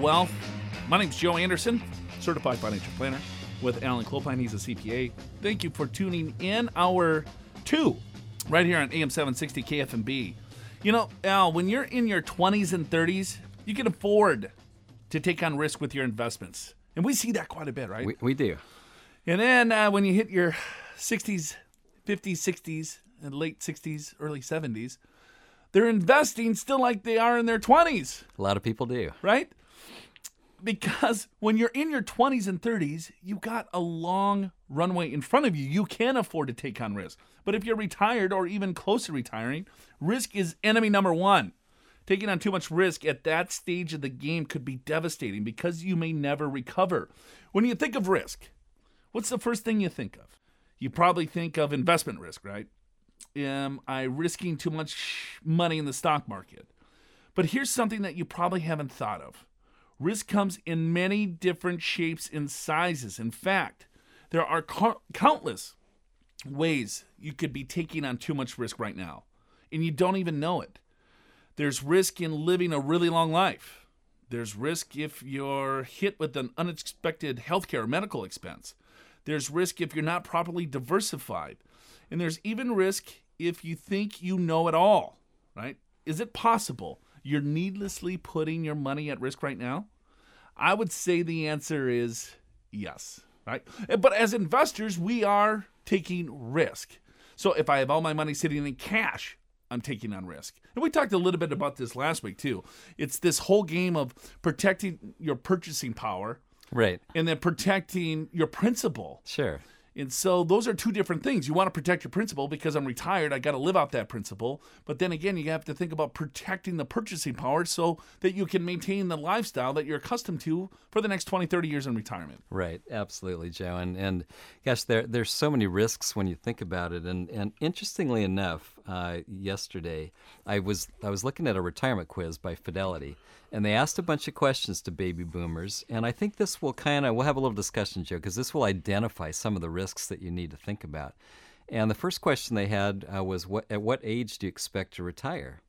Wealth. My name's Joe Anderson, certified financial planner with Alan Clopine. He's a CPA. Thank you for tuning in. hour two, right here on AM 760 KFMB. You know, Al, when you're in your 20s and 30s, you can afford to take on risk with your investments. And we see that quite a bit, right? We, we do. And then uh, when you hit your 60s, 50s, 60s, and late 60s, early 70s, they're investing still like they are in their 20s, A lot of people do. right? Because when you're in your 20s and 30s, you got a long runway in front of you. You can afford to take on risk. But if you're retired or even close to retiring, risk is enemy number one. Taking on too much risk at that stage of the game could be devastating because you may never recover. When you think of risk, what's the first thing you think of? You probably think of investment risk, right? Am I risking too much money in the stock market? But here's something that you probably haven't thought of risk comes in many different shapes and sizes. In fact, there are co- countless ways you could be taking on too much risk right now, and you don't even know it. There's risk in living a really long life. There's risk if you're hit with an unexpected healthcare or medical expense. There's risk if you're not properly diversified. And there's even risk if you think you know it all, right? Is it possible you're needlessly putting your money at risk right now? I would say the answer is yes, right? Eh, but as investors, we are taking risk. So if I have all my money sitting in cash, I'm taking on risk. And we talked a little bit about this last week too. It's this whole game of protecting your purchasing power Right. and then protecting your principal. Sure. And so those are two different things. You want to protect your principal because I'm retired, I got to live out that principal. But then again, you have to think about protecting the purchasing power so that you can maintain the lifestyle that you're accustomed to for the next 20, 30 years in retirement. Right. Absolutely, Joe. And and gosh, there there's so many risks when you think about it. And and interestingly enough, uh, yesterday I was I was looking at a retirement quiz by Fidelity, and they asked a bunch of questions to baby boomers. And I think this will kind of we'll have a little discussion, Joe, because this will identify some of the risks that you need to think about. And the first question they had uh, was, "What at what age do you expect to retire?"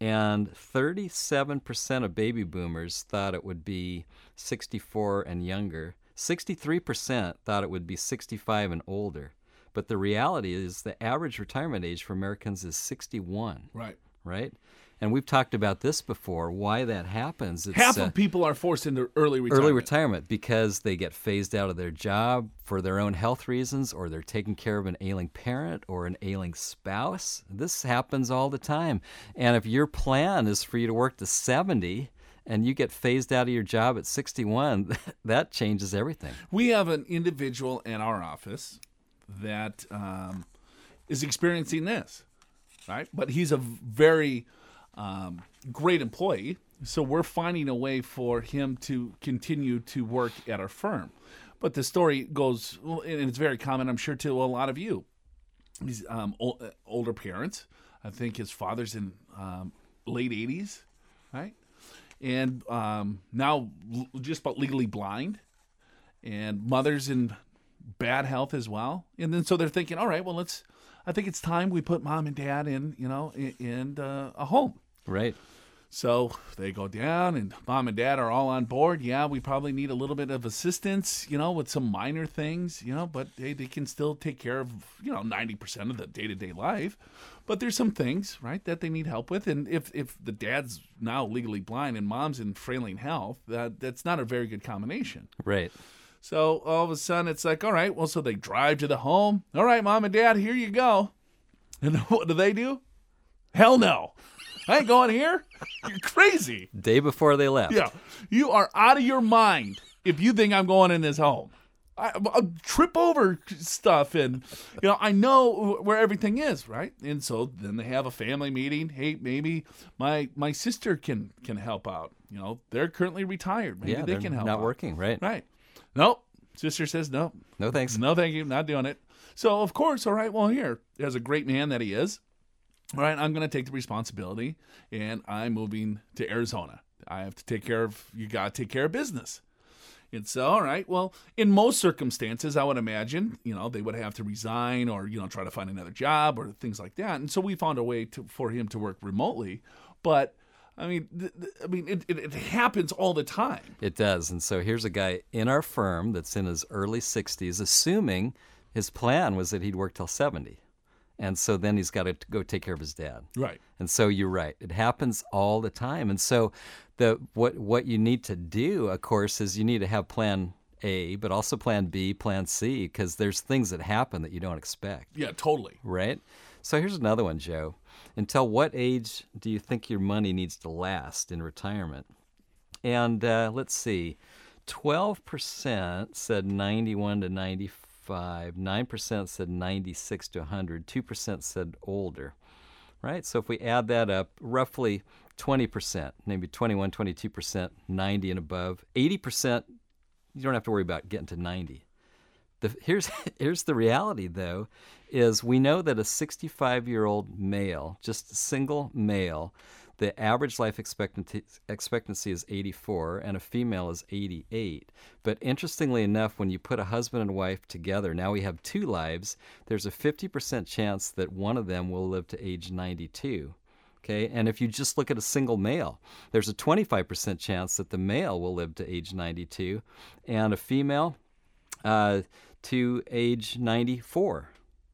And 37% of baby boomers thought it would be 64 and younger. 63% thought it would be 65 and older. But the reality is the average retirement age for Americans is 61, Right. right? And we've talked about this before, why that happens. It's, Half uh, of people are forced into early retirement. early retirement because they get phased out of their job for their own health reasons or they're taking care of an ailing parent or an ailing spouse this happens all the time and if your plan is for you to work to 70 and you get phased out of your job at 61 that changes everything We have an individual in our office that um, is experiencing this, right? But he's a very um, great employee, so we're finding a way for him to continue to work at our firm. But the story goes, and it's very common, I'm sure, to a lot of you. He's um, ol- uh, older parents. I think his father's in um, late 80s, right? And um, now l- just about legally blind and mothers in bad health as well. And then so they're thinking, all right, well, let's. I think it's time we put mom and dad in, you know, in, in uh, a home. right So they go down, and mom and dad are all on board. Yeah, we probably need a little bit of assistance, you know, with some minor things, you know, but they, they can still take care of, you know, 90% of the day to day life. But there's some things, right, that they need help with. And if, if the dad's now legally blind and mom's in frailing health, that, that's not a very good combination. right So all of a sudden, it's like, all right, well, so they drive to the home. All right, mom and dad, here you go. And what do they do? Hell no. I ain't going here. You're crazy. day before they left Yeah. You are out of your mind if you think I'm going in this home. I, I trip over stuff and you know I know where everything is right and so then they have a family meeting hey maybe my my sister can can help out you know they're currently retired maybe yeah, they can help not out. working, right? right nope. Sister says no No thanks. no thank you. Not doing it. So of course all right well here. As a great man that he is. All right i'm going to take the responsibility and i'm moving to arizona. I have to take care of you got to take care of business. And so, all right, well, in most circumstances, I would imagine, you know, they would have to resign or, you know, try to find another job or things like that. And so we found a way to, for him to work remotely. But, I mean, th- th- I mean, it, it, it happens all the time. It does. And so here's a guy in our firm that's in his early 60s, assuming his plan was that he'd work till 70. And so then he's got to go take care of his dad. Right. And so you're right. It happens all the time. And so the what what you need to do, of course, is you need to have plan A, but also plan B, plan C, because there's things that happen that you don't expect, Yeah, totally. right? So here's another one, Joe. Until what age do you think your money needs to last in retirement? And uh, let's see, 12% said 91 to 95, 9% said 96 to 100, 2% said older, right? So if we add that up, roughly 20%, maybe 21, 22%, 90 and above, 80%, you don't have to worry about getting to 90. The, here's here's the reality though is we know that a 65 year old male just a single male the average life expectancy expectancy is 84 and a female is 88 but interestingly enough when you put a husband and wife together now we have two lives there's a 50% chance that one of them will live to age 92 Okay, and if you just look at a single male, there's a 25% chance that the male will live to age 92, and a female uh, to age 94,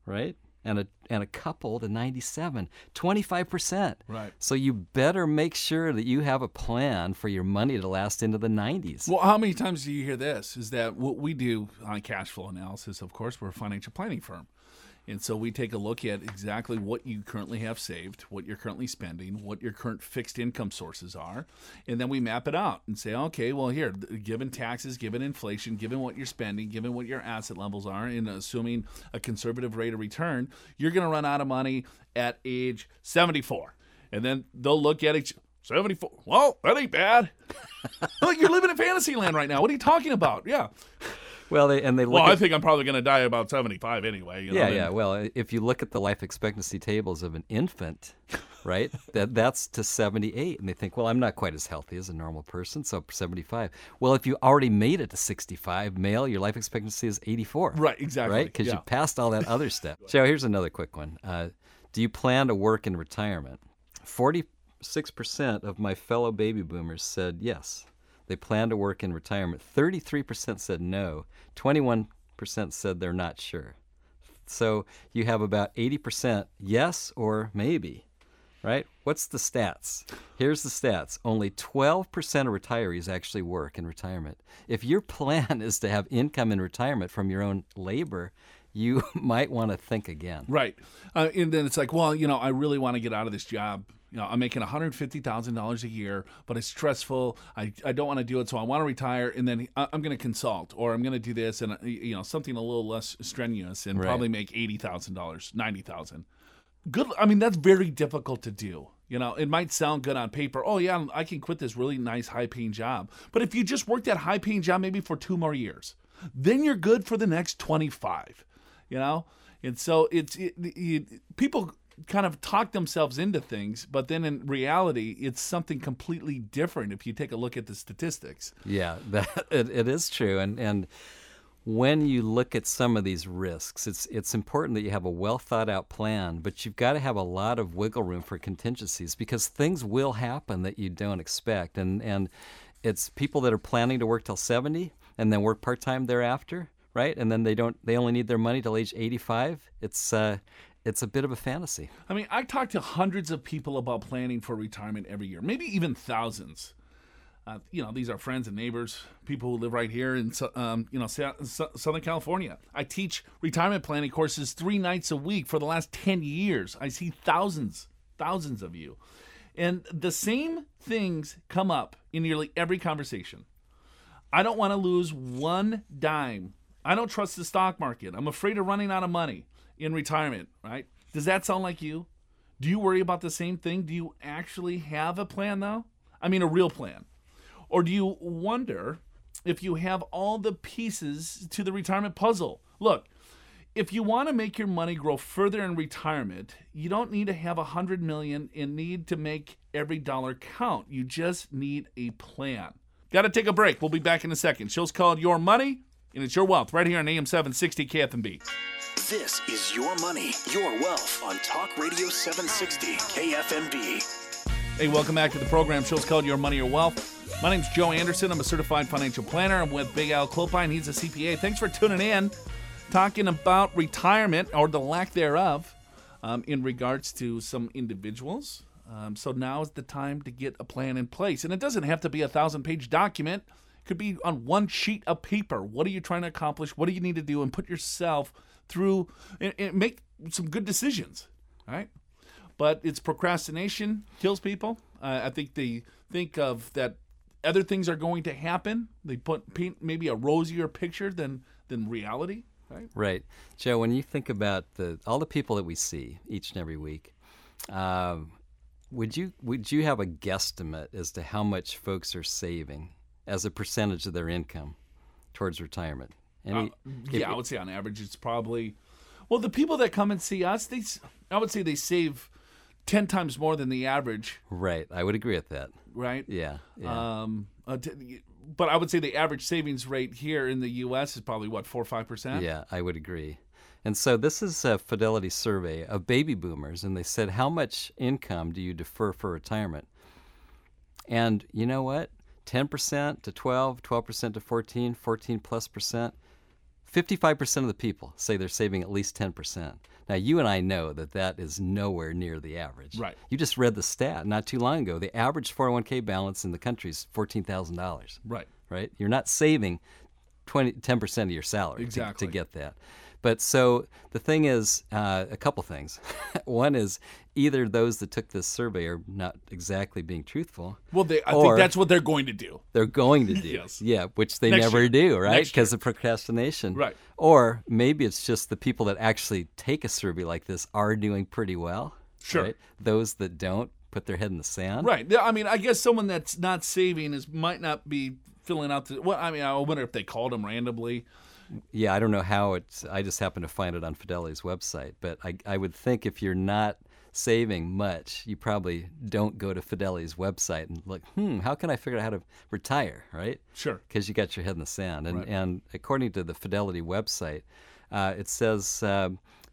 right? And a and a couple to 97, 25%. Right. So you better make sure that you have a plan for your money to last into the 90s. Well, how many times do you hear this? Is that what we do on cash flow analysis? Of course, we're a financial planning firm. And so we take a look at exactly what you currently have saved, what you're currently spending, what your current fixed income sources are, and then we map it out and say, okay, well, here, given taxes, given inflation, given what you're spending, given what your asset levels are, and assuming a conservative rate of return, you're going to run out of money at age 74. And then they'll look at it. 74. Well, that ain't bad. Look, you're living in fantasy land right now. What are you talking about? Yeah. Well, they, and they look Well, at, I think I'm probably going to die about 75 anyway. You know, yeah, yeah. Well, if you look at the life expectancy tables of an infant, right, that that's to 78, and they think, well, I'm not quite as healthy as a normal person, so 75. Well, if you already made it to 65, male, your life expectancy is 84. Right, exactly. Right, because yeah. you passed all that other stuff. Joe, here's another quick one. Uh, do you plan to work in retirement? 46% of my fellow baby boomers said yes. They plan to work in retirement. 33% said no. 21% said they're not sure. So you have about 80% yes or maybe, right? What's the stats? Here's the stats. Only 12% of retirees actually work in retirement. If your plan is to have income in retirement from your own labor, you might want to think again. Right. Uh, and then it's like, well, you know, I really want to get out of this job. You know, I'm making $150,000 a year, but it's stressful. I, I don't want to do it, so I want to retire. And then I'm going to consult or I'm going to do this and, uh, you know, something a little less strenuous and Right. probably make $80,000, 90,000. Good. I mean, that's very difficult to do. You know, it might sound good on paper. Oh, yeah, I can quit this really nice, high paying job. But if you just work that high paying job maybe for two more years, then you're good for the next 25 you know and so it's it, it, people kind of talk themselves into things but then in reality it's something completely different if you take a look at the statistics Yeah, that it, it is true, and and when you look at some of these risks, it's it's important that you have a well thought out plan, but you've got to have a lot of wiggle room for contingencies because things will happen that you don't expect, and and it's people that are planning to work till seventy and then work part time thereafter, right? And then they don't they only need their money till age eighty five. It's uh, it's a bit of a fantasy. i mean i talk to hundreds of people about planning for retirement every year maybe even thousands. Uh, you know these are friends and neighbors people who live right here in um, you know Sou- Sou- southern california. I teach retirement planning courses three nights a week for the last 10 years. I see thousands thousands of you. And the same things come up in nearly every conversation. I don't want to lose one dime. I don't trust the stock market. I'm afraid of running out of money in retirement, right? Does that sound like you? Do you worry about the same thing? Do you actually have a plan though? I mean, a real plan. Or do you wonder if you have all the pieces to the retirement puzzle? Look, if you want to make your money grow further in retirement, you don't need to have a hundred million and need to make every dollar count. You just need a plan. Got to take a break. We'll be back in a second. Show's called Your Money, and it's Your Wealth right here on AM 760 KFMB. This is Your Money, Your Wealth on Talk Radio 760 KFMB. Hey, welcome back to the program. Show's called Your Money, Your Wealth. My name's Joe Anderson. I'm a certified financial planner. I'm with Big Al Clopine. He's a CPA. Thanks for tuning in, talking about retirement or the lack thereof um, in regards to some individuals. Um, so now is the time to get a plan in place. And it doesn't have to be a thousand page document, it could be on one sheet of paper. What are you trying to accomplish? What do you need to do? And put yourself through and, and make some good decisions, right? But it's procrastination kills people. Uh, I think they think of that other things are going to happen. They put paint maybe a rosier picture than than reality, right? Right, Joe. When you think about the all the people that we see each and every week, um, would you would you have a guesstimate as to how much folks are saving as a percentage of their income towards retirement? Uh, yeah, I would say on average it's probably. Well, the people that come and see us, they I would say they save ten times more than the average. Right, I would agree with that. Right. Yeah. yeah. Um, uh, t- but I would say the average savings rate here in the U.S. is probably what four or five percent. Yeah, I would agree. And so this is a Fidelity survey of baby boomers, and they said, How much income do you defer for retirement? And you know what? 10% to 12, 12% to 14, 14 plus percent. 55% of the people say they're saving at least 10%. Now, you and I know that that is nowhere near the average. Right. You just read the stat not too long ago. The average 401k balance in the country is $14,000. Right. Right? You're not saving 20, 10% of your salary exactly. to, to get that. But so the thing is, uh, a couple things. One is either those that took this survey are not exactly being truthful. Well, they, I think that's what they're going to do. They're going to do. yes. Yeah, which they Next never year. do, right? Because of procrastination. Right. Or maybe it's just the people that actually take a survey like this are doing pretty well. Sure. Right? Those that don't put their head in the sand. Right. I mean, I guess someone that's not saving is might not be filling out the. Well, I mean, I wonder if they called them randomly. Yeah, I don't know how it's. I just happened to find it on Fidelity's website, but I, I would think if you're not saving much, you probably don't go to Fidelity's website and look, hmm, how can I figure out how to retire, right? Sure. Because you got your head in the sand. And, Right. and according to the Fidelity website, uh, it says uh,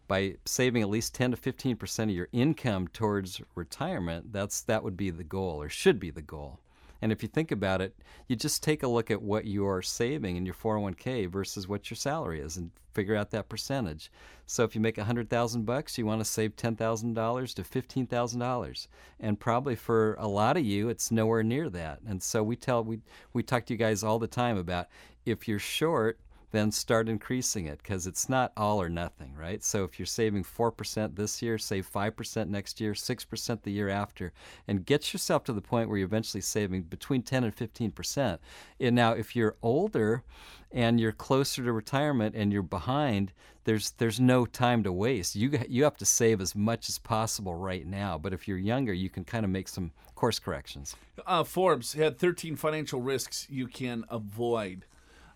by saving at least 10 to 15 percent of your income towards retirement, that's that would be the goal or should be the goal. And if you think about it, you just take a look at what you're saving in your 401k versus what your salary is and figure out that percentage. So if you make 100,000 bucks, you want to save $10,000 to $15,000. And probably for a lot of you, it's nowhere near that. And so we tell we we talk to you guys all the time about if you're short, then start increasing it because it's not all or nothing, right? So if you're saving 4% this year, save 5% next year, 6% the year after, and get yourself to the point where you're eventually saving between 10 and 15%. And now, if you're older and you're closer to retirement and you're behind, there's there's no time to waste. You you have to save as much as possible right now. But if you're younger, you can kind of make some course corrections. Uh, Forbes had 13 financial risks you can avoid.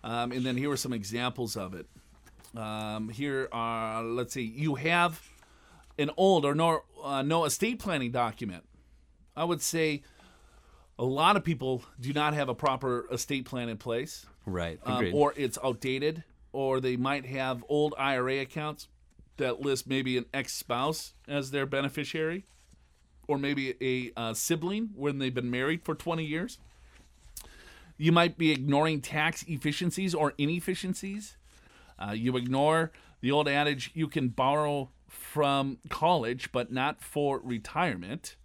Um, and then here are some examples of it. Um, here are, let's see, you have an old or no, uh, no estate planning document. I would say a lot of people do not have a proper estate plan in place, Right. um, or it's outdated, or they might have old IRA accounts that list maybe an ex spouse as their beneficiary, or maybe a uh, sibling when they've been married for 20 years. You might be ignoring tax efficiencies or inefficiencies. Uh, you ignore the old adage you can borrow from college, but not for retirement.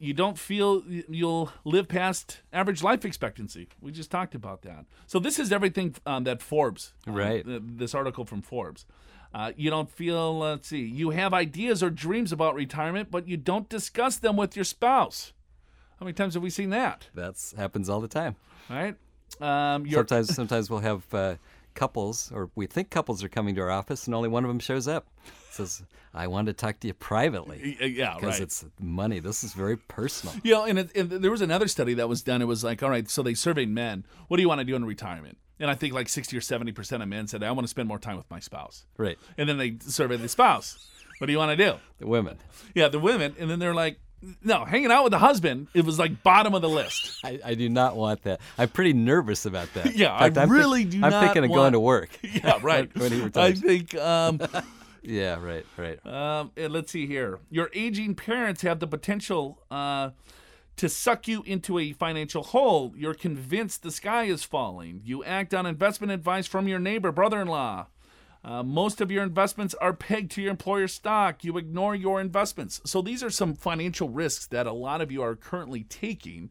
You don't feel you'll live past average life expectancy. We just talked about that. So, this is everything um, that Forbes, uh, Right. th- this article from Forbes. Uh, you don't feel, let's see, you have ideas or dreams about retirement, but you don't discuss them with your spouse. How many times have we seen that? That's happens all the time. Right? Um, Sometimes, sometimes we'll have uh, couples, or we think couples are coming to our office, and only one of them shows up. Says, "I want to talk to you privately." Yeah, Because right. it's money. This is very personal. You know, and, it, and there was another study that was done. It was like, all right, so they surveyed men. What do you want to do in retirement? And I think like 60 or 70% of men said, I want to spend more time with my spouse. Right. And then they surveyed the spouse. What do you want to do? The women. Yeah, the women. And then they're like, no, hanging out with the husband, it was like bottom of the list. I, I do not want that. I'm pretty nervous about that. Yeah, fact, I I'm think- really do I'm not thinking of want- going to work. Yeah, right. I think, um, yeah, right, right. um, and let's see here. Your aging parents have the potential uh, to suck you into a financial hole. You're convinced the sky is falling. You act on investment advice from your neighbor, brother in law. Uh, most of your investments are pegged to your employer's stock. You ignore your investments. So these are some financial risks that a lot of you are currently taking.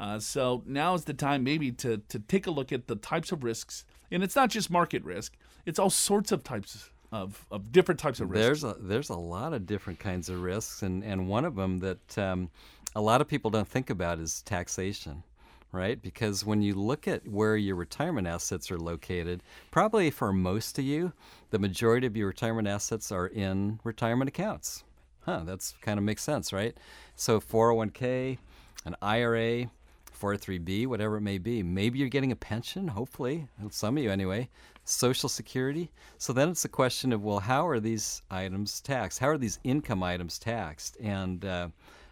Uh, so now is the time maybe to to take a look at the types of risks, and it's not just market risk; it's all sorts of types of, of different types of risks. There's a there's a lot of different kinds of risks, and and one of them that um, a lot of people don't think about is taxation, right? Because when you look at where your retirement assets are located, probably for most of you, the majority of your retirement assets are in retirement accounts. Huh? That's kind of makes sense, right? So 401k, an IRA. 403b, whatever it may be. Maybe you're getting a pension, hopefully, some of you anyway, Social Security. So then it's a question of, well, how are these items taxed? How are these income items taxed? And uh,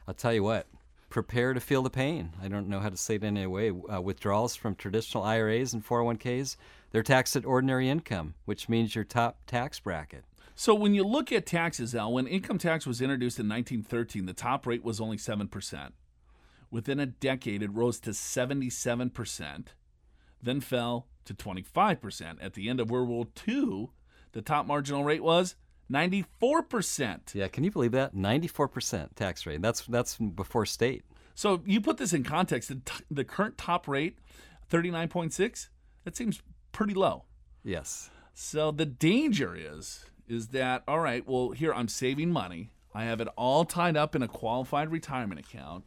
I'll tell you what, prepare to feel the pain. I don't know how to say it any other way. Uh, withdrawals from traditional IRAs and 401ks, they're taxed at ordinary income, which means your top tax bracket. So when you look at taxes, Al, when income tax was introduced in 1913, the top rate was only 7%. Within a decade, it rose to 77%, then fell to 25%. At the end of World War II, the top marginal rate was 94%. Yeah, can you believe that? 94% tax rate. That's that's before state. So you put this in context, the, t- the current top rate, 39.6, that seems pretty low. Yes. So the danger is is that all right, well here I'm saving money. I have it all tied up in a qualified retirement account.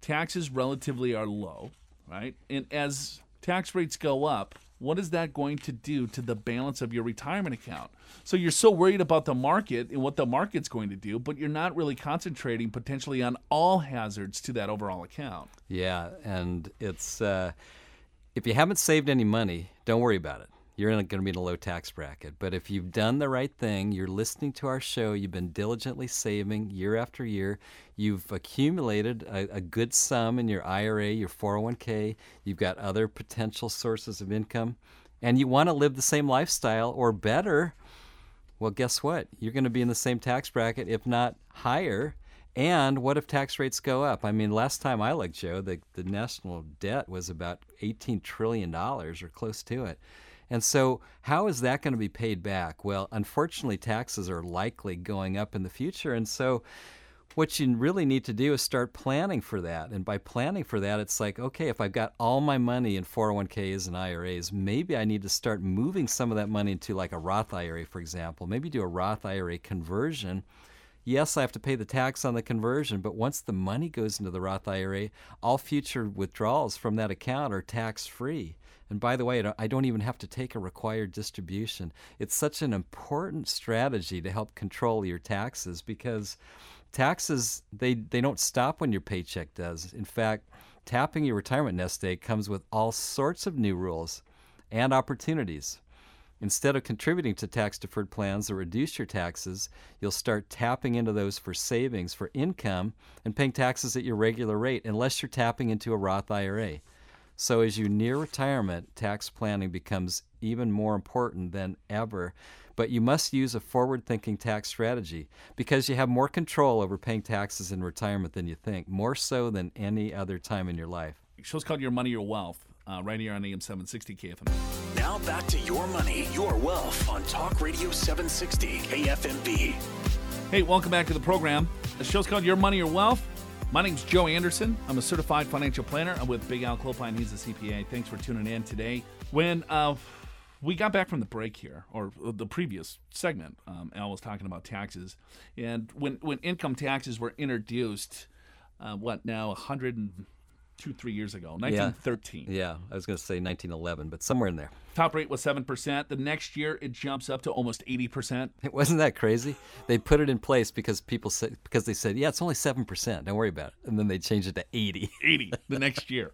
Taxes relatively are low, right? And as tax rates go up, what is that going to do to the balance of your retirement account? So you're so worried about the market and what the market's going to do, but you're not really concentrating potentially on all hazards to that overall account. Yeah, and it's uh, if you haven't saved any money, don't worry about it. You're going to be in a low tax bracket. But if you've done the right thing, you're listening to our show, you've been diligently saving year after year, you've accumulated a, a good sum in your IRA, your 401k, you've got other potential sources of income, and you want to live the same lifestyle or better, well, guess what? You're going to be in the same tax bracket, if not higher. And what if tax rates go up? I mean, last time I looked, Joe, the, the national debt was about $18 trillion or close to it. And so, how is that going to be paid back? Well, unfortunately, taxes are likely going up in the future. And so, what you really need to do is start planning for that. And by planning for that, it's like, okay, if I've got all my money in 401ks and IRAs, maybe I need to start moving some of that money into like a Roth IRA, for example. Maybe do a Roth IRA conversion. Yes, I have to pay the tax on the conversion, but once the money goes into the Roth IRA, all future withdrawals from that account are tax free. And by the way, I don't- even have to take a required distribution. It's such an important strategy to help control your taxes because taxes they, they don't stop when your paycheck does. In fact, tapping your retirement nest egg comes with all sorts of new rules and opportunities. Instead of contributing to tax deferred plans that reduce your taxes, you'll start tapping into those for savings, for income, and paying taxes at your regular rate, unless you're tapping into a Roth IRA. So, as you near retirement, tax planning becomes even more important than ever. But you must use a forward thinking tax strategy because you have more control over paying taxes in retirement than you think, more so than any other time in your life. The show's called Your Money, Your Wealth, uh, right here on AM 760 KFM. Now back to your money, your wealth on Talk Radio 760 KFMB. Hey, welcome back to the program. The show's called Your Money, Your Wealth. My name's Joe Anderson. I'm a certified financial planner. I'm with Big Al Clopine. He's a CPA. Thanks for tuning in today. When uh, we got back from the break here, or the previous segment, um, Al was talking about taxes. And when, when income taxes were introduced, uh, what now, 100 and two, three years ago, 1913. Yeah, I was going to say 1911, but somewhere in there. Top rate was 7%. The next year, it jumps up to almost 80%. It wasn't that crazy. They put it in place because people said because they said, yeah, it's only seven percent. Don't worry about it. And then they changed it to 80. 80 the next year.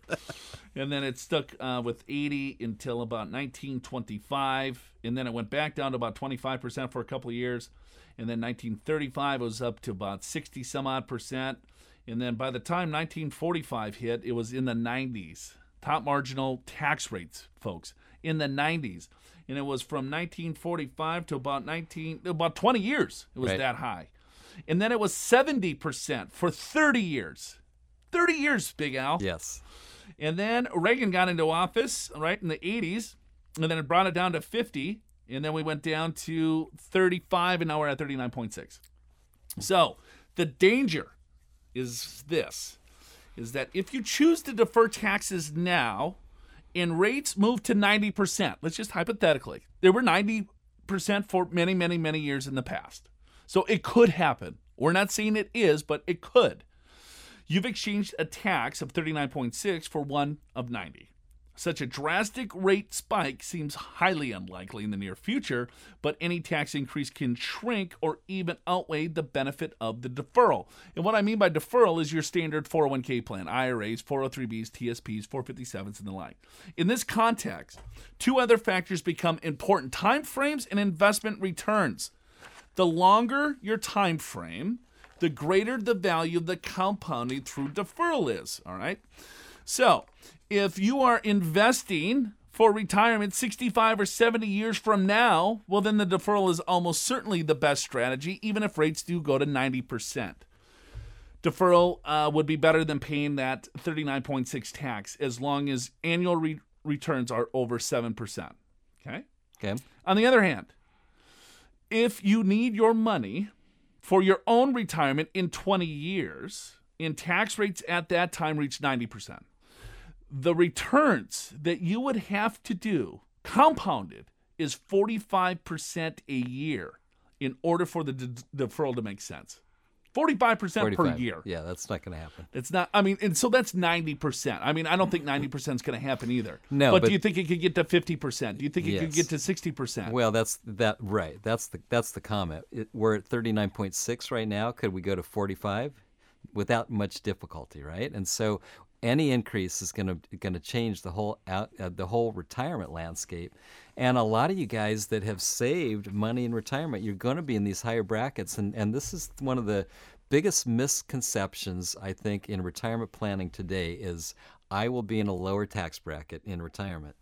and then it stuck uh, with 80 until about 1925. And then it went back down to about 25% for a couple of years. And then 1935 was up to about 60 some odd percent. And then by the time 1945 hit, it was in the 90s. Top marginal tax rates, folks, in the 90s. And it was from 1945 to about 19 about 20 years. It was Right. that high. And then it was 70% for 30 years. 30 years, Big Al. Yes. And then Reagan got into office, right, in the 80s, and then it brought it down to 50, and then we went down to 35, and now we're at 39.6. So the danger is this is that if you choose to defer taxes now and rates move to 90%, let's just hypothetically, they were 90% for many, many, many years in the past. So it could happen. We're not saying it is, but it could. You've exchanged a tax of 39.6 for one of 90. Such a drastic rate spike seems highly unlikely in the near future, but any tax increase can shrink or even outweigh the benefit of the deferral. And what I mean by deferral is your standard 401k plan, IRAs, 403bs, TSPs, 457s, and the like. In this context, two other factors become important time frames and investment returns. The longer your time frame, the greater the value of the compounding through deferral is. All right. So if you are investing for retirement 65 or 70 years from now, well, then the deferral is almost certainly the best strategy, even if rates do go to 90%. Deferral uh, would be better than paying that 39.6 tax as long as annual re- returns are over 7%. Okay. Okay. On the other hand, if you need your money for your own retirement in 20 years, and tax rates at that time reach 90%, the returns that you would have to do compounded is 45% a year in order for the de- deferral to make sense. 45%, per year. Yeah, that's not going to happen. It's not. I mean, and so that's ninety percent. I mean, I don't think ninety percent is going to happen either. No, but, but- do you think it could get to fifty percent? Do you think it could get to sixty percent? Well, that's that right. That's the that's the comment. It, we're at 39.6 right now. Could we go to 45 without much difficulty, right? And so any increase is going to going to change the whole out uh, the whole retirement landscape. And a lot of you guys that have saved money in retirement, you're going to be in these higher brackets and and this is one of the biggest misconceptions I think in retirement planning today is I will be in a lower tax bracket in retirement.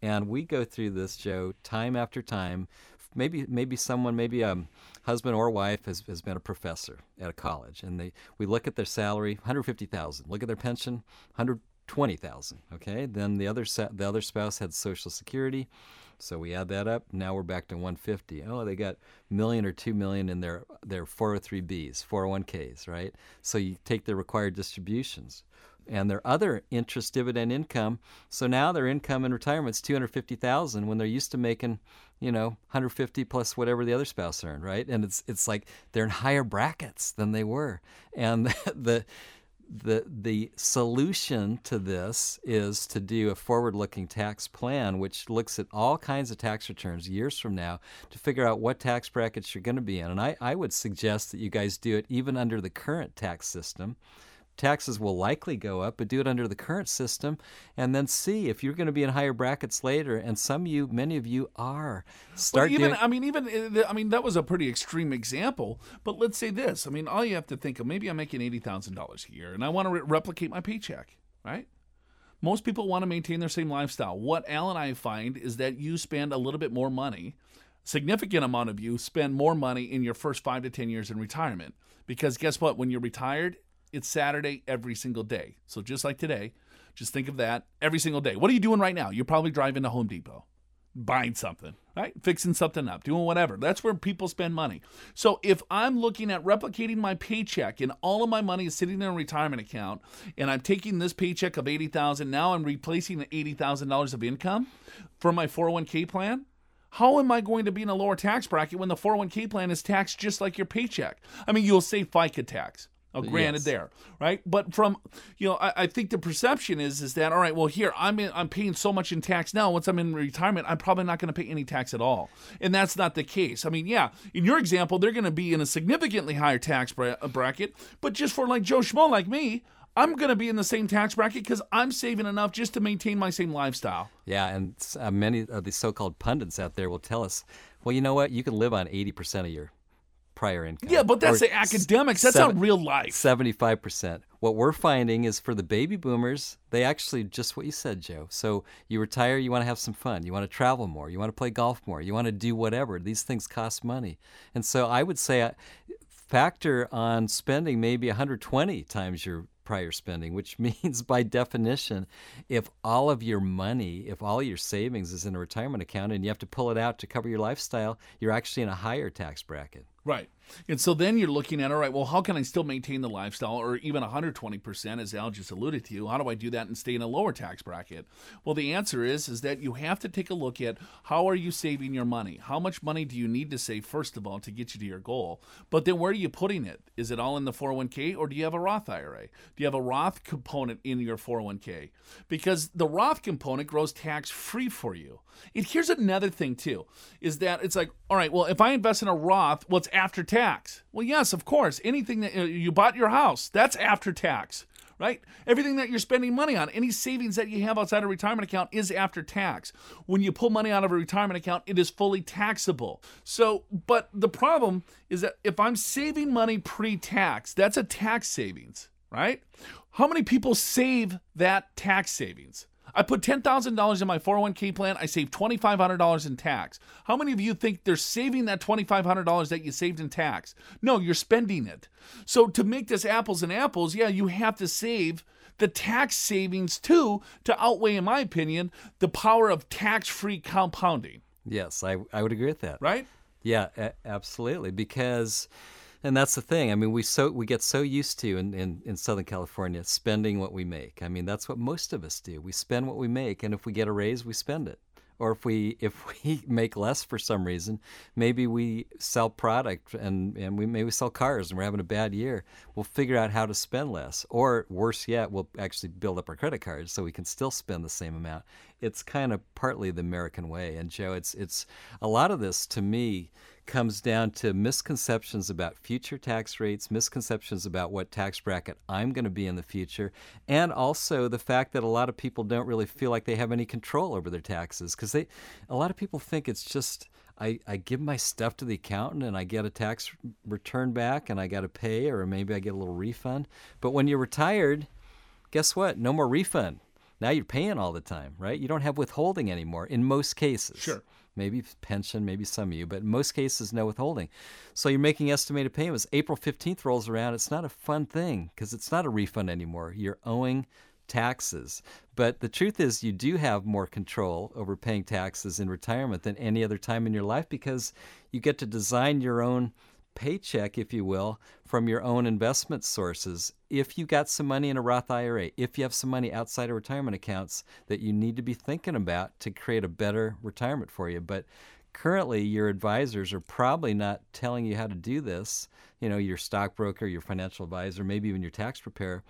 And we go through this, Joe, time after time. Maybe maybe someone, maybe a husband or wife has, has been a professor at a college, and they we look at their salary, 150,000. Look at their pension, 120,000. Okay, then the other the other spouse had Social Security, so we add that up. Now we're back to 150. Oh, they got million or two million in their their 403bs, 401ks, right? So you take the required distributions and their other interest dividend income. So now their income in retirement is 250,000 when they're used to making, you know, 150 plus whatever the other spouse earned, right? And it's it's like they're in higher brackets than they were. And the the the solution to this is to do a forward-looking tax plan which looks at all kinds of tax returns years from now to figure out what tax brackets you're going to be in and I, I would suggest that you guys do it even under the current tax system taxes will likely go up, but do it under the current system and then see if you're going to be in higher brackets later. And some of you, many of you are. Start even doing. I mean, even uh, I mean, that was a pretty extreme example. But let's say this. I mean, all you have to think of maybe I'm making eighty thousand dollars a year, and I want to re- replicate my paycheck, right? Most people want to maintain their same lifestyle. What Al and I find is that you spend a little bit more money. Significant amount of you spend more money in your first five to ten years in retirement because guess what? When you're retired, it's Saturday every single day. So just like today, just think of that every single day. What are you doing right now? You're probably driving to Home Depot buying something, right? Fixing something up, doing whatever. That's where people spend money. So if I'm looking at replicating my paycheck and all of my money is sitting in a retirement account and I'm taking this paycheck of 80,000, now I'm replacing the $80,000 of income for my 401k plan, how am I going to be in a lower tax bracket when the 401k plan is taxed just like your paycheck? I mean, you'll save FICA tax. Oh, granted, Yes. there, right? But from you know, I, I think the perception is is that all right. Well, here I'm in, I'm paying so much in tax now. Once I'm in retirement, I'm probably not going to pay any tax at all, and that's not the case. I mean, yeah, in your example, they're going to be in a significantly higher tax bra- uh, bracket, but just for like Joe Schmo like me. I'm going to be in the same tax bracket because I'm saving enough just to maintain my same lifestyle. Yeah, and uh, many of the so-called pundits out there will tell us, well, you know what? You can live on 80% of your prior income. Yeah, but that's the academics. That's seven- not real life. 75%. What we're finding is for the baby boomers, they actually just what you said, Joe. So you retire, you want to have some fun, you want to travel more, you want to play golf more, you want to do whatever. These things cost money. And so I would say uh, factor on spending maybe 120 times your prior spending, which means by definition, if all of your money, if all your savings is in a retirement account and you have to pull it out to cover your lifestyle, you're actually in a higher tax bracket. Right. And so then you're looking at, all right, well, how can I still maintain the lifestyle or even 120%, as Al just alluded to? you? How do I do that and stay in a lower tax bracket? Well, the answer is, is that you have to take a look at how are you saving your money? How much money do you need to save, first of all, to get you to your goal? But then where are you putting it? Is it all in the 401k or do you have a Roth IRA? Do you have a Roth component in your 401k? Because the Roth component grows tax free for you. And here's another thing, too, is that it's like, all right, well, if I invest in a Roth, it's after tax. Well, yes, of course. Anything that uh, you bought your house, that's after tax, right? Everything that you're spending money on, any savings that you have outside a retirement account is after tax. When you pull money out of a retirement account, it is fully taxable. So, but the problem is that if I'm saving money pre tax, that's a tax savings, right? How many people save that tax savings? I put $10,000 in my 401k plan. I save $2,500 in tax. How many of you think they're saving that $2,500 that you saved in tax? No, you're spending it. So to make this apples and apples, yeah, you have to save the tax savings too to outweigh, in my opinion, the power of tax free compounding, Yes, I, I would agree with that. right? Yeah, a- absolutely. Because, and that's the thing. I mean, we so we get so used to in, in, in Southern California spending what we make. I mean, that's what most of us do. We spend what we make, and if we get a raise, we spend it. Or if we if we make less for some reason, maybe we sell product and, and we maybe sell cars and we're having a bad year. We'll figure out how to spend less. Or worse yet, we'll actually build up our credit cards so we can still spend the same amount. It's kind of partly the American way. And Joe, it's it's a lot of this to me comes down to misconceptions about future tax rates, misconceptions about what tax bracket I'm going to be in the future, and also the fact that a lot of people don't really feel like they have any control over their taxes because they, a lot of people think it's just. I, I give my stuff to the accountant and I get a tax return back and I got to pay or maybe I get a little refund. But when you're retired, guess what? No more refund. Now you're paying all the time, right? You don't have withholding anymore in most cases. Sure. Maybe pension, maybe some of you, but in most cases, no withholding. So you're making estimated payments. April 15th rolls around. It's not a fun thing because it's not a refund anymore. You're owing taxes. But the truth is, you do have more control over paying taxes in retirement than any other time in your life because you get to design your own paycheck, if you will, from your own investment sources. If you got some money in a Roth IRA, if you have some money outside of retirement accounts that you need to be thinking about to create a better retirement for you. But currently, your advisors are probably not telling you how to do this. You know, your stockbroker, your financial advisor, maybe even your tax preparer.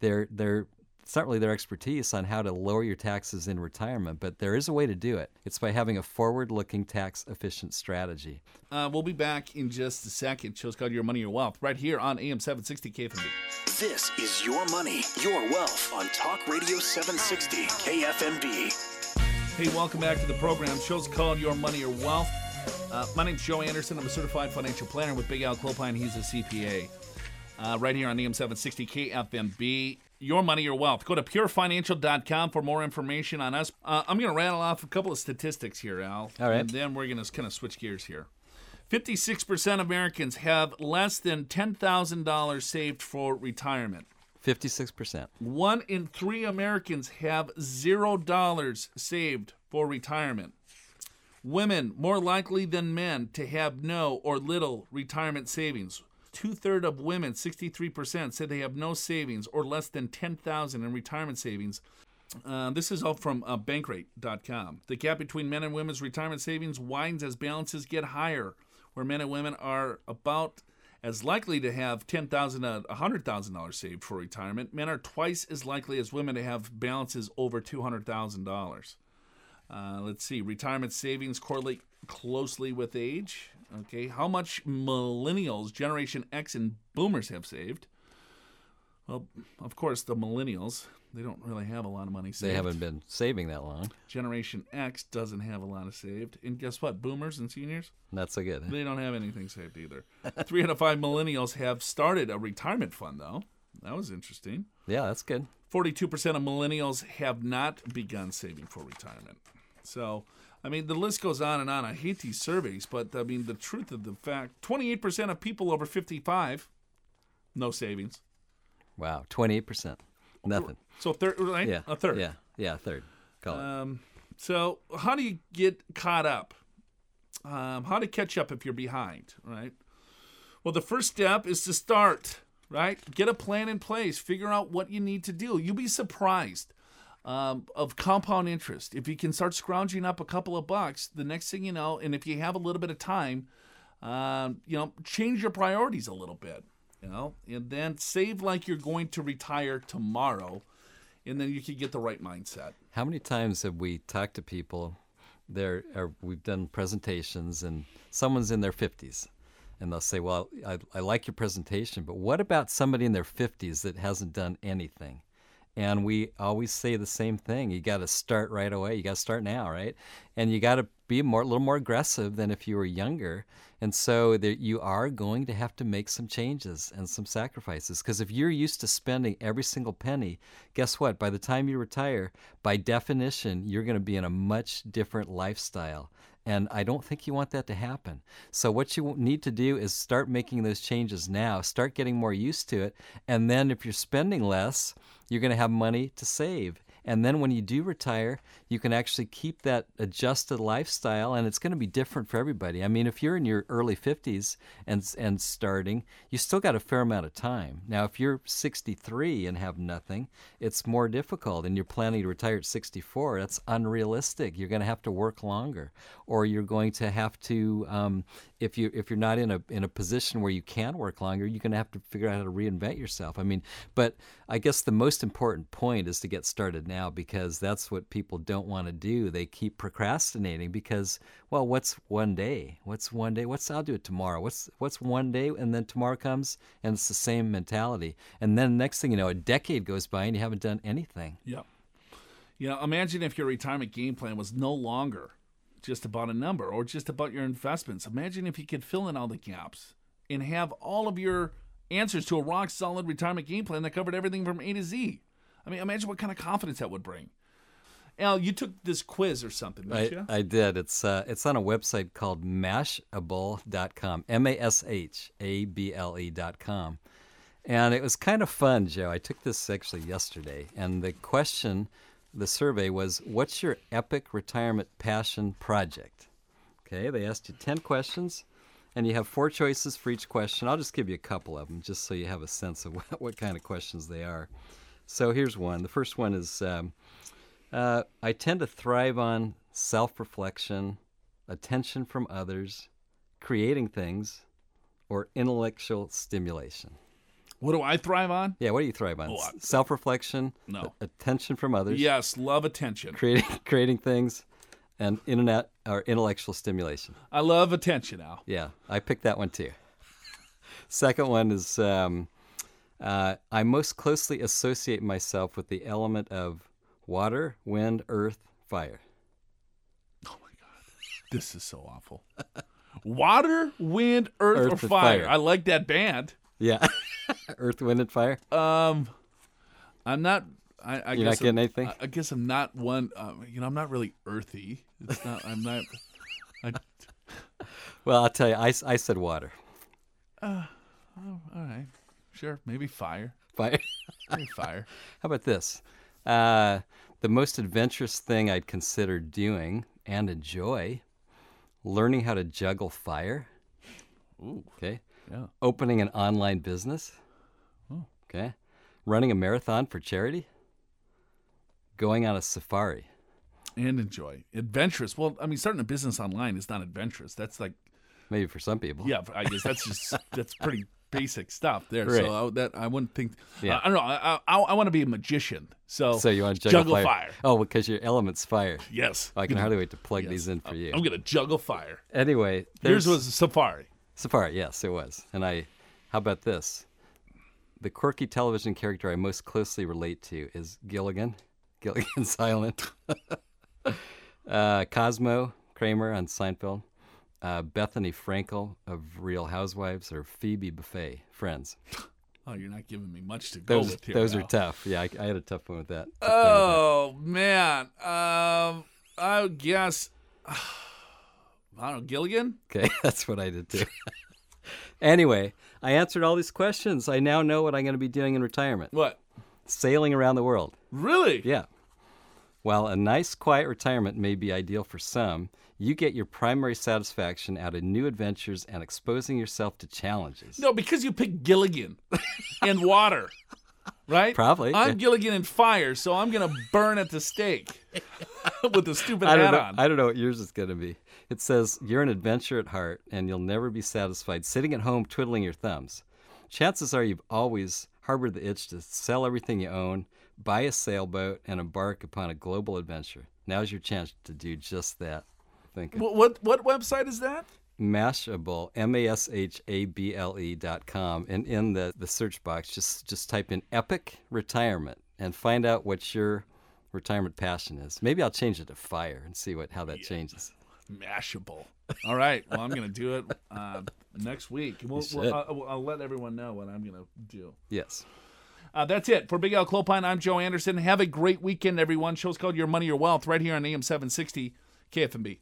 They're they're it's not really their expertise on how to lower your taxes in retirement, but there is a way to do it. It's by having a forward looking tax efficient strategy. Uh, we'll be back in just a second. Show's called Your Money, Your Wealth, right here on AM 760 KFMB. This is Your Money, Your Wealth on Talk Radio 760 KFMB. Hey, welcome back to the program. Show's called Your Money, Your Wealth. Uh, my name's Joe Anderson. I'm a certified financial planner with Big Al Clopine. He's a CPA. Uh, right here on AM 760 KFMB. Your Money, Your Wealth. Go to purefinancial.com for more information on us. Uh, I'm going to rattle off a couple of statistics here, Al. All right. And then we're going to kind of switch gears here. 56% of Americans have less than $10,000 saved for retirement. 56%. One in three Americans have zero dollars saved for retirement. Women more likely than men to have no or little retirement savings. Two thirds of women, 63%, said they have no savings or less than 10,000 in retirement savings. Uh, this is all from uh, Bankrate.com. The gap between men and women's retirement savings widens as balances get higher, where men and women are about as likely to have ten thousand to hundred thousand dollars saved for retirement. Men are twice as likely as women to have balances over two hundred thousand dollars. Uh, let's see, retirement savings correlate closely with age. Okay, how much millennials, Generation X, and Boomers have saved? Well, of course, the millennials they don't really have a lot of money saved. They haven't been saving that long. Generation X doesn't have a lot of saved, and guess what? Boomers and seniors Not so good. they don't have anything saved either. Three out of five millennials have started a retirement fund, though. That was interesting. Yeah, that's good. 42% of millennials have not begun saving for retirement. So, I mean, the list goes on and on. I hate these surveys, but I mean, the truth of the fact 28% of people over 55, no savings. Wow, twenty-eight percent. Nothing. So, third, right? Yeah, A third. Yeah, yeah, a third. Call it. Um, so, how do you get caught up? Um, how to catch up if you're behind, right? Well, the first step is to start, right? Get a plan in place. Figure out what you need to do. You'll be surprised um, of compound interest. If you can start scrounging up a couple of bucks, the next thing you know, and if you have a little bit of time, um, you know, change your priorities a little bit, you know, and then save like you're going to retire tomorrow, and then you can get the right mindset. How many times have we talked to people? There, are, we've done presentations, and someone's in their fifties, and they'll say, "Well, I, I like your presentation, but what about somebody in their fifties that hasn't done anything?" And we always say the same thing: you got to start right away. You got to start now, right? And you got to be more, a little more aggressive than if you were younger. And so there, you are going to have to make some changes and some sacrifices. Because if you're used to spending every single penny, guess what? By the time you retire, by definition, you're going to be in a much different lifestyle. And I don't think you want that to happen. So, what you need to do is start making those changes now, start getting more used to it. And then, if you're spending less, you're going to have money to save. And then when you do retire, you can actually keep that adjusted lifestyle, and it's going to be different for everybody. I mean, if you're in your early 50s and and starting, you still got a fair amount of time. Now, if you're 63 and have nothing, it's more difficult, and you're planning to retire at 64. That's unrealistic. You're going to have to work longer, or you're going to have to, um, if you if you're not in a in a position where you can work longer, you're going to have to figure out how to reinvent yourself. I mean, but I guess the most important point is to get started now because that's what people don't want to do. They keep procrastinating because, well, what's one day? What's one day? What's I'll do it tomorrow? What's what's one day? And then tomorrow comes and it's the same mentality. And then next thing you know, a decade goes by and you haven't done anything. Yeah. Know, imagine if your retirement game plan was no longer just about a number or just about your investments. Imagine if you could fill in all the gaps and have all of your answers to a rock solid retirement game plan that covered everything from A to Z. I mean, imagine what kind of confidence that would bring. Al, you took this quiz or something, didn't I, you? I did. It's uh, it's on a website called mashable.com. M A S H A B L E.com. And it was kind of fun, Joe. I took this actually yesterday. And the question, the survey was What's your epic retirement passion project? Okay, they asked you 10 questions, and you have four choices for each question. I'll just give you a couple of them just so you have a sense of what, what kind of questions they are. So here's one. The first one is um, uh, I tend to thrive on self reflection, attention from others, creating things, or intellectual stimulation. what do I thrive on? Yeah, what do you thrive on? Oh, I- self reflection, No. attention from others, Yes, love attention. creating creating things, and internet or intellectual stimulation. I love attention, Al. Yeah, I picked that one too. Second one is um, uh, I most closely associate myself with the element of water, wind, earth, fire. Oh my God. This is so awful. Water, wind, earth, Earth or fire. fire. I like that band. Yeah, earth, wind, and fire. Um, I'm not. I, I You're guess not getting I'm, anything? I, I guess I'm not one. Uh, you know, I'm not really earthy. It's not. I'm not. I, Well, I'll tell you, I, I said water. oh all right, sure. Maybe fire. Fire. Maybe fire. How about this? Uh, the most adventurous thing I'd consider doing and enjoy learning how to juggle fire. Ooh, Okay. yeah. Opening an online business. Okay. Running a marathon for charity. Going on a safari. And enjoy adventurous. Well, I mean, starting a business online is not adventurous. That's like, Maybe for some people. yeah. I guess that's just that's pretty basic stuff there. Right. So I, that I wouldn't think. Yeah. I, I don't know. I I, I want to be a magician. So So you want to juggle, juggle fire. Oh, because your element's fire. Yes. I can hardly wait to plug Yes. these in for you. I'm gonna juggle fire. Anyway, Yours was safari. Safari. Yes, it was. And I, how about this? The quirky television character I most closely relate to is Gilligan, Gilligan's Island. uh, Cosmo Kramer on Seinfeld, uh, Bethenny Frankel of Real Housewives, or Phoebe Buffay, Friends. Oh, you're not giving me much to go Those with here. those now. are tough. Yeah, I, I had a tough one with that. Oh man. Um, I guess. I don't know. Gilligan. Okay, that's what I did too. anyway, I answered all these questions. I now know what I'm going to be doing in retirement What? sailing around the world. Really? Yeah. While a nice, quiet retirement may be ideal for some, you get your primary satisfaction out of new adventures and exposing yourself to challenges. No, because you picked Gilligan and water, right? Probably, I'm. Gilligan and fire, so I'm gonna burn at the stake with the stupid I don't, hat know, on. I don't know what yours is going to be. It says, You're an adventure at heart, and you'll never be satisfied sitting at home twiddling your thumbs. Chances are you've always harbored the itch to sell everything you own, buy a sailboat, and embark upon a global adventure. Now's your chance to do just that. Think What, what what website is that? Mashable, M A S H A B L E dot com, and in the, the search box, just just type in epic retirement and find out what your retirement passion is. Maybe I'll change it to fire and see what how that changes. Mashable. All right. Well, I'm gonna do it uh, next week. We'll, we'll, I'll, I'll let everyone know what I'm gonna do. Yes. Uh, that's it for Big Al Clopine. I'm Joe Anderson. Have a great weekend, everyone. Show's called Your Money, Your Wealth right here on AM 760 KFMB.